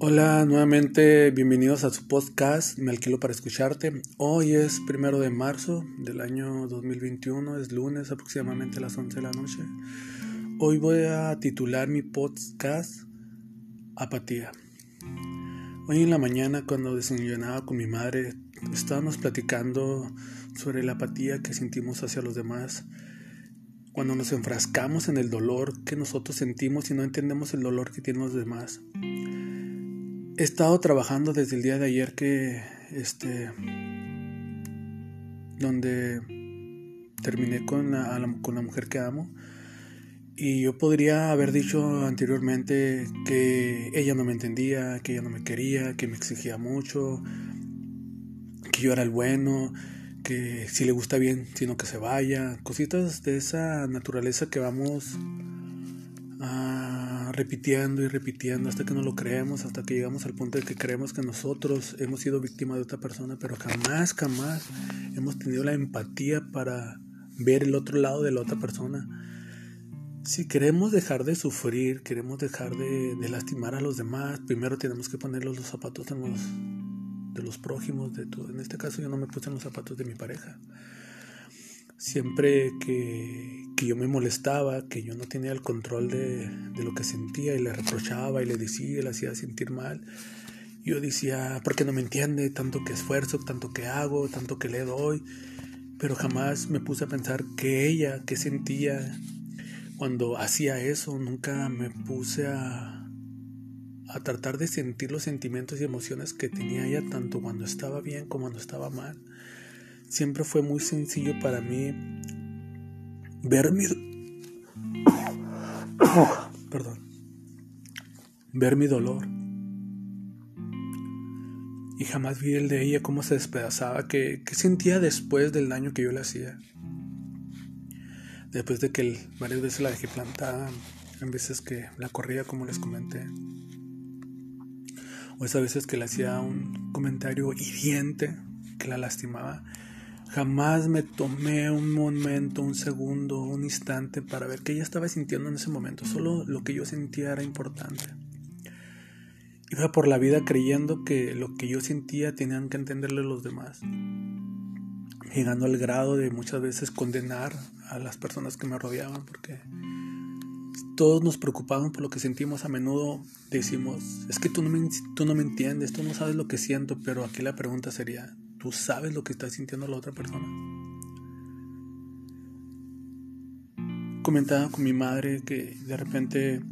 Hola, nuevamente bienvenidos a su podcast Me alquilo para escucharte. Hoy es primero de marzo del año 2021, es lunes aproximadamente a las 11 de la noche. Hoy voy a titular mi podcast Apatía. Hoy en la mañana cuando desayunaba con mi madre estábamos platicando sobre la apatía que sentimos hacia los demás cuando nos enfrascamos en el dolor que nosotros sentimos y no entendemos el dolor que tienen los demás. He estado trabajando desde el día de ayer que este donde terminé con la, con la mujer que amo. Y yo podría haber dicho anteriormente que ella no me entendía, que ella no me quería, que me exigía mucho, que yo era el bueno, que si le gusta bien, sino que se vaya, cositas de esa naturaleza que vamos repitiendo y repitiendo hasta que no lo creemos, hasta que llegamos al punto de que creemos que nosotros hemos sido víctima de otra persona, pero jamás, jamás hemos tenido la empatía para ver el otro lado de la otra persona. Si queremos dejar de sufrir, queremos dejar de, lastimar a los demás, primero tenemos que ponerlos los zapatos de los, de los prójimos. De tu, en este caso yo no me puse en los zapatos de mi pareja. Siempre que, que yo me molestaba, que yo no tenía el control de, de, lo que sentía y le reprochaba y le decía, le hacía sentir mal. Yo decía, ¿por qué no me entiende? Tanto que esfuerzo, tanto que hago, tanto que le doy. Pero jamás me puse a pensar que ella, que sentía cuando hacía eso. Nunca me puse a, a tratar de sentir los sentimientos y emociones que tenía ella, tanto cuando estaba bien como cuando estaba mal. Siempre fue muy sencillo para mí ver mi perdón ver mi dolor. Y jamás vi el de ella cómo se despedazaba que, sentía después del daño que yo le hacía. Después de que varias veces la dejé plantada en veces que la corría como les comenté. O esas veces que le hacía un comentario hiriente que la lastimaba Jamás me tomé un momento, un segundo, un instante para ver qué ella estaba sintiendo en ese momento. Solo lo que yo sentía era importante. Iba por la vida creyendo que lo que yo sentía tenían que entenderle los demás. Llegando al grado de muchas veces condenar a las personas que me rodeaban porque todos nos preocupaban por lo que sentimos a menudo. Decimos, es que tú no me, tú no me entiendes, tú no sabes lo que siento, pero aquí la pregunta sería, Tú sabes lo que está sintiendo la otra persona. Comentaba con mi madre que de repente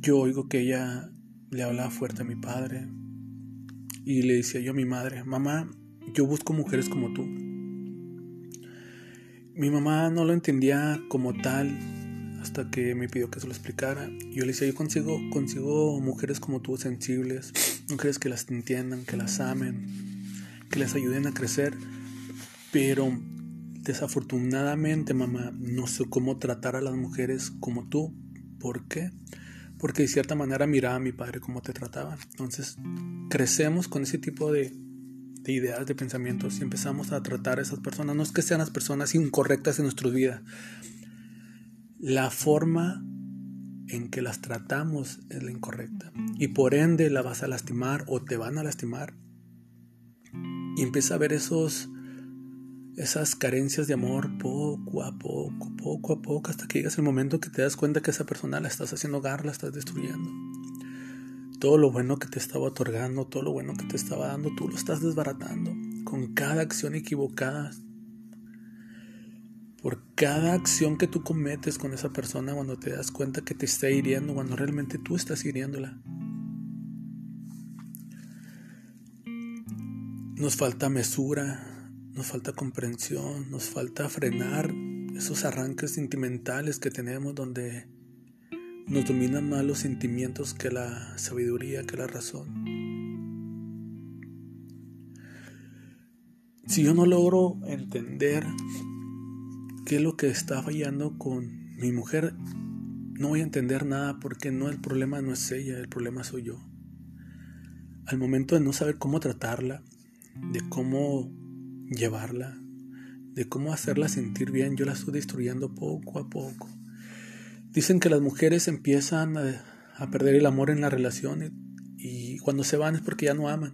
yo oigo que ella le habla fuerte a mi padre y le decía yo a mi madre, mamá, yo busco mujeres como tú. Mi mamá no lo entendía como tal hasta que me pidió que se lo explicara. Yo le decía, yo consigo, consigo mujeres como tú, sensibles, mujeres que las entiendan, que las amen, que les ayuden a crecer, pero desafortunadamente, mamá, no sé cómo tratar a las mujeres como tú. ¿Por qué? Porque de cierta manera miraba a mi padre cómo te trataba. Entonces, crecemos con ese tipo de, de ideas, de pensamientos y empezamos a tratar a esas personas. No es que sean las personas incorrectas en nuestra vida. La forma en que las tratamos es la incorrecta. Y por ende la vas a lastimar o te van a lastimar y empieza a ver esos, esas carencias de amor poco a poco, poco a poco, hasta que llegas el momento que te das cuenta que esa persona la estás haciendo gar, la estás destruyendo. Todo lo bueno que te estaba otorgando, todo lo bueno que te estaba dando, tú lo estás desbaratando con cada acción equivocada. Por cada acción que tú cometes con esa persona cuando te das cuenta que te está hiriendo, cuando realmente tú estás hiriéndola. Nos falta mesura, nos falta comprensión, nos falta frenar esos arranques sentimentales que tenemos donde nos dominan más los sentimientos que la sabiduría, que la razón. Si yo no logro entender qué es lo que está fallando con mi mujer, no voy a entender nada porque no el problema no es ella, el problema soy yo. Al momento de no saber cómo tratarla, de cómo llevarla, de cómo hacerla sentir bien, yo la estoy destruyendo poco a poco. Dicen que las mujeres empiezan a, perder el amor en la relación y, cuando se van es porque ya no aman.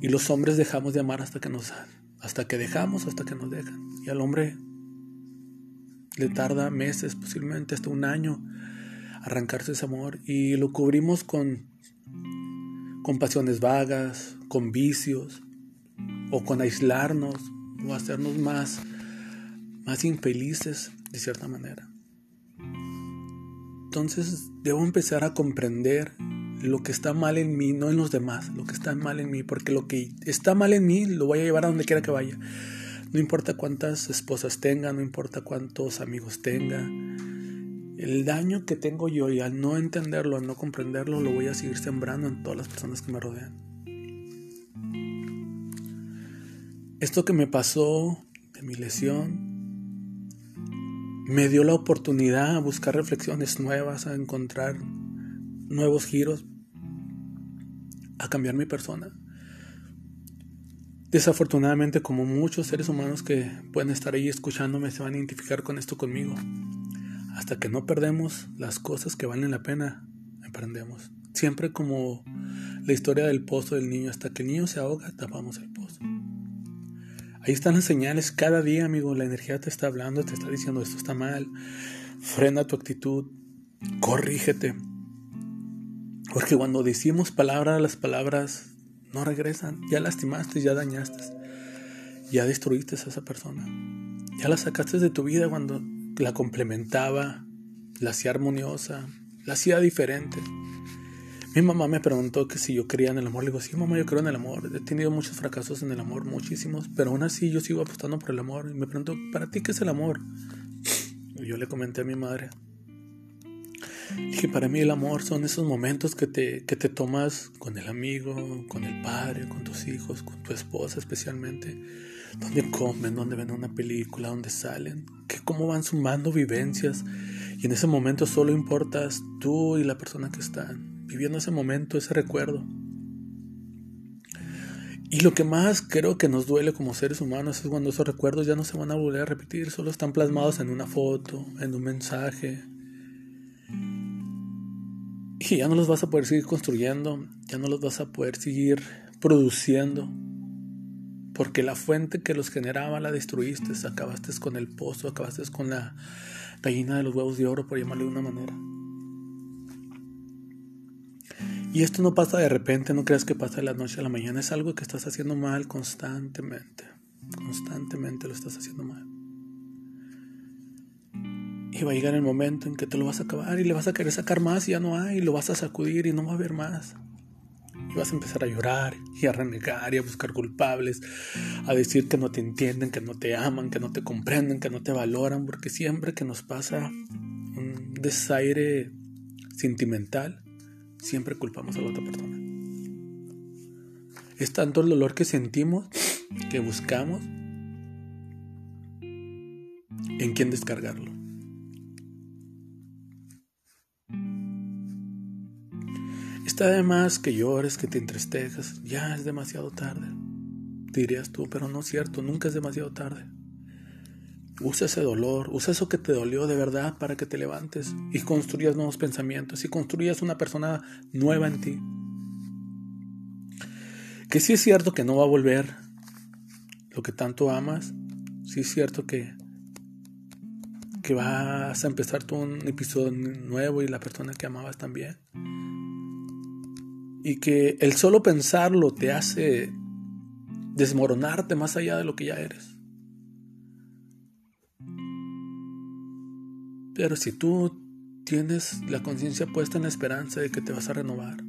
Y los hombres dejamos de amar hasta que nos hasta que dejamos, hasta que nos dejan. Y al hombre le tarda meses, posiblemente hasta un año, arrancarse ese amor y lo cubrimos con con pasiones vagas, con vicios o con aislarnos o hacernos más más infelices de cierta manera. Entonces debo empezar a comprender lo que está mal en mí, no en los demás, lo que está mal en mí, porque lo que está mal en mí lo voy a llevar a donde quiera que vaya. No importa cuántas esposas tenga, no importa cuántos amigos tenga. El daño que tengo yo y al no entenderlo, al no comprenderlo, lo voy a seguir sembrando en todas las personas que me rodean. Esto que me pasó de mi lesión me dio la oportunidad a buscar reflexiones nuevas, a encontrar nuevos giros, a cambiar mi persona. Desafortunadamente, como muchos seres humanos que pueden estar ahí escuchándome, se van a identificar con esto conmigo. Hasta que no perdemos las cosas que valen la pena, emprendemos. Siempre como la historia del pozo del niño, hasta que el niño se ahoga, tapamos el pozo. Ahí están las señales cada día, amigo. La energía te está hablando, te está diciendo esto está mal. Frena tu actitud, corrígete. Porque cuando decimos palabras, las palabras no regresan. Ya lastimaste, ya dañaste. Ya destruiste a esa persona. Ya la sacaste de tu vida cuando la complementaba, la hacía armoniosa, la hacía diferente. Mi mamá me preguntó que si yo creía en el amor. Le digo, sí, mamá, yo creo en el amor. He tenido muchos fracasos en el amor, muchísimos, pero aún así yo sigo apostando por el amor. Y me preguntó, ¿para ti qué es el amor? Yo le comenté a mi madre. Dije, para mí el amor son esos momentos que te, que te tomas con el amigo, con el padre, con tus hijos, con tu esposa especialmente. Donde comen, donde ven una película, donde salen. Que cómo van sumando vivencias. Y en ese momento solo importas tú y la persona que están viviendo ese momento, ese recuerdo. Y lo que más creo que nos duele como seres humanos es cuando esos recuerdos ya no se van a volver a repetir, solo están plasmados en una foto, en un mensaje. Y ya no los vas a poder seguir construyendo, ya no los vas a poder seguir produciendo. Porque la fuente que los generaba la destruiste, acabaste con el pozo, acabaste con la gallina de los huevos de oro, por llamarlo de una manera. Y esto no pasa de repente, no creas que pasa de la noche a la mañana, es algo que estás haciendo mal constantemente. Constantemente lo estás haciendo mal. Y va a llegar el momento en que te lo vas a acabar y le vas a querer sacar más y ya no hay, y lo vas a sacudir y no va a haber más. Y vas a empezar a llorar y a renegar y a buscar culpables, a decir que no te entienden, que no te aman, que no te comprenden, que no te valoran, porque siempre que nos pasa un desaire sentimental, siempre culpamos a la otra persona. Es tanto el dolor que sentimos, que buscamos en quién descargarlo. Está de más que llores, que te entristezcas, ya es demasiado tarde. Dirías tú, pero no es cierto, nunca es demasiado tarde. Usa ese dolor, usa eso que te dolió de verdad para que te levantes y construyas nuevos pensamientos y construyas una persona nueva en ti. Que sí es cierto que no va a volver lo que tanto amas, sí es cierto que, que vas a empezar tú un episodio nuevo y la persona que amabas también. Y que el solo pensarlo te hace desmoronarte más allá de lo que ya eres. Pero si tú tienes la conciencia puesta en la esperanza de que te vas a renovar,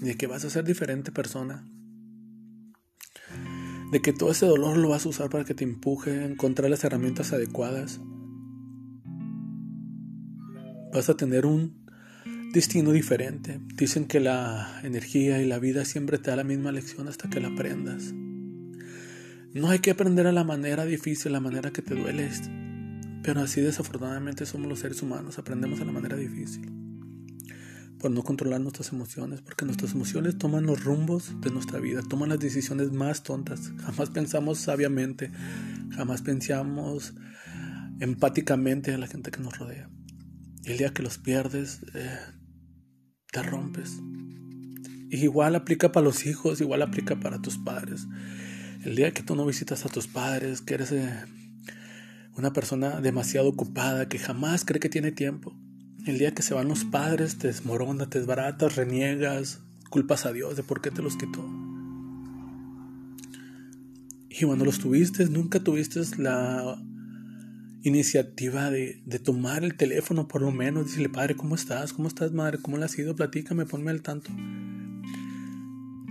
de que vas a ser diferente persona, de que todo ese dolor lo vas a usar para que te empuje encontrar las herramientas adecuadas, vas a tener un destino diferente. Dicen que la energía y la vida siempre te da la misma lección hasta que la aprendas. No hay que aprender a la manera difícil, a la manera que te duele pero así desafortunadamente somos los seres humanos, aprendemos de la manera difícil. Por no controlar nuestras emociones, porque nuestras emociones toman los rumbos de nuestra vida, toman las decisiones más tontas. Jamás pensamos sabiamente, jamás pensamos empáticamente a la gente que nos rodea. El día que los pierdes, eh, te rompes. igual aplica para los hijos, igual aplica para tus padres. El día que tú no visitas a tus padres, que eres eh, una persona demasiado ocupada, que jamás cree que tiene tiempo. El día que se van los padres, te desmorona, te desbaratas, reniegas, culpas a Dios de por qué te los quitó. Y cuando los tuviste, nunca tuviste la iniciativa de, de, tomar el teléfono por lo menos, decirle, padre, ¿cómo estás? ¿Cómo estás, madre? ¿Cómo le has ido? Platícame, ponme al tanto.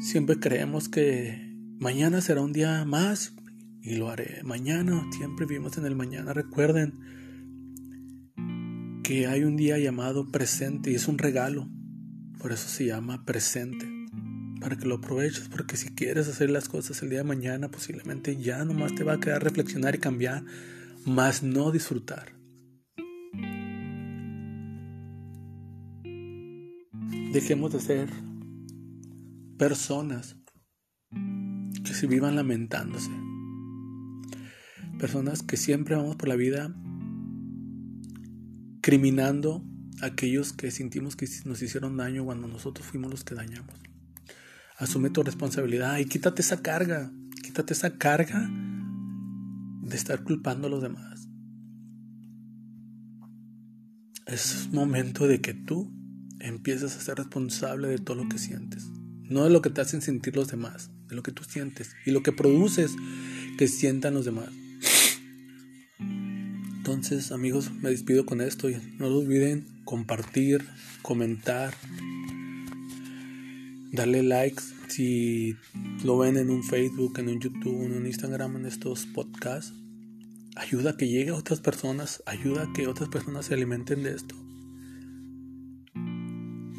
Siempre creemos que mañana será un día más y lo haré. Mañana, siempre vivimos en el mañana. Recuerden que hay un día llamado presente y es un regalo. Por eso se llama presente. Para que lo aproveches, porque si quieres hacer las cosas el día de mañana, posiblemente ya nomás te va a quedar reflexionar y cambiar mas no disfrutar. Dejemos de ser personas que se vivan lamentándose. Personas que siempre vamos por la vida criminando a aquellos que sentimos que nos hicieron daño cuando nosotros fuimos los que dañamos. Asume tu responsabilidad y quítate esa carga. Quítate esa carga de estar culpando a los demás. Es momento de que tú empieces a ser responsable de todo lo que sientes. No de lo que te hacen sentir los demás, de lo que tú sientes y lo que produces que sientan los demás. Entonces, amigos, me despido con esto y no lo olviden compartir, comentar, darle likes si lo ven en un Facebook, en un YouTube, en un Instagram, en estos podcasts, ayuda a que llegue a otras personas, ayuda a que otras personas se alimenten de esto.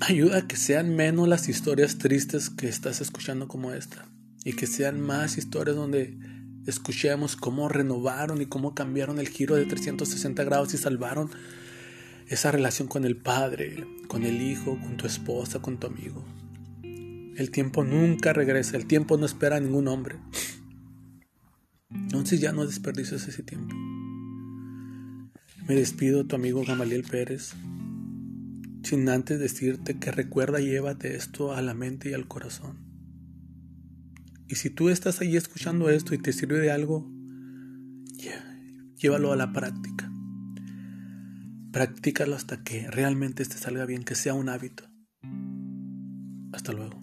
Ayuda a que sean menos las historias tristes que estás escuchando como esta y que sean más historias donde escuchemos cómo renovaron y cómo cambiaron el giro de 360 grados y salvaron esa relación con el padre, con el hijo, con tu esposa, con tu amigo. El tiempo nunca regresa, el tiempo no espera a ningún hombre. Entonces ya no desperdices ese tiempo. Me despido tu amigo Gamaliel Pérez, sin antes decirte que recuerda llévate esto a la mente y al corazón. Y si tú estás ahí escuchando esto y te sirve de algo, llévalo a la práctica. Practícalo hasta que realmente te salga bien, que sea un hábito. Hasta luego.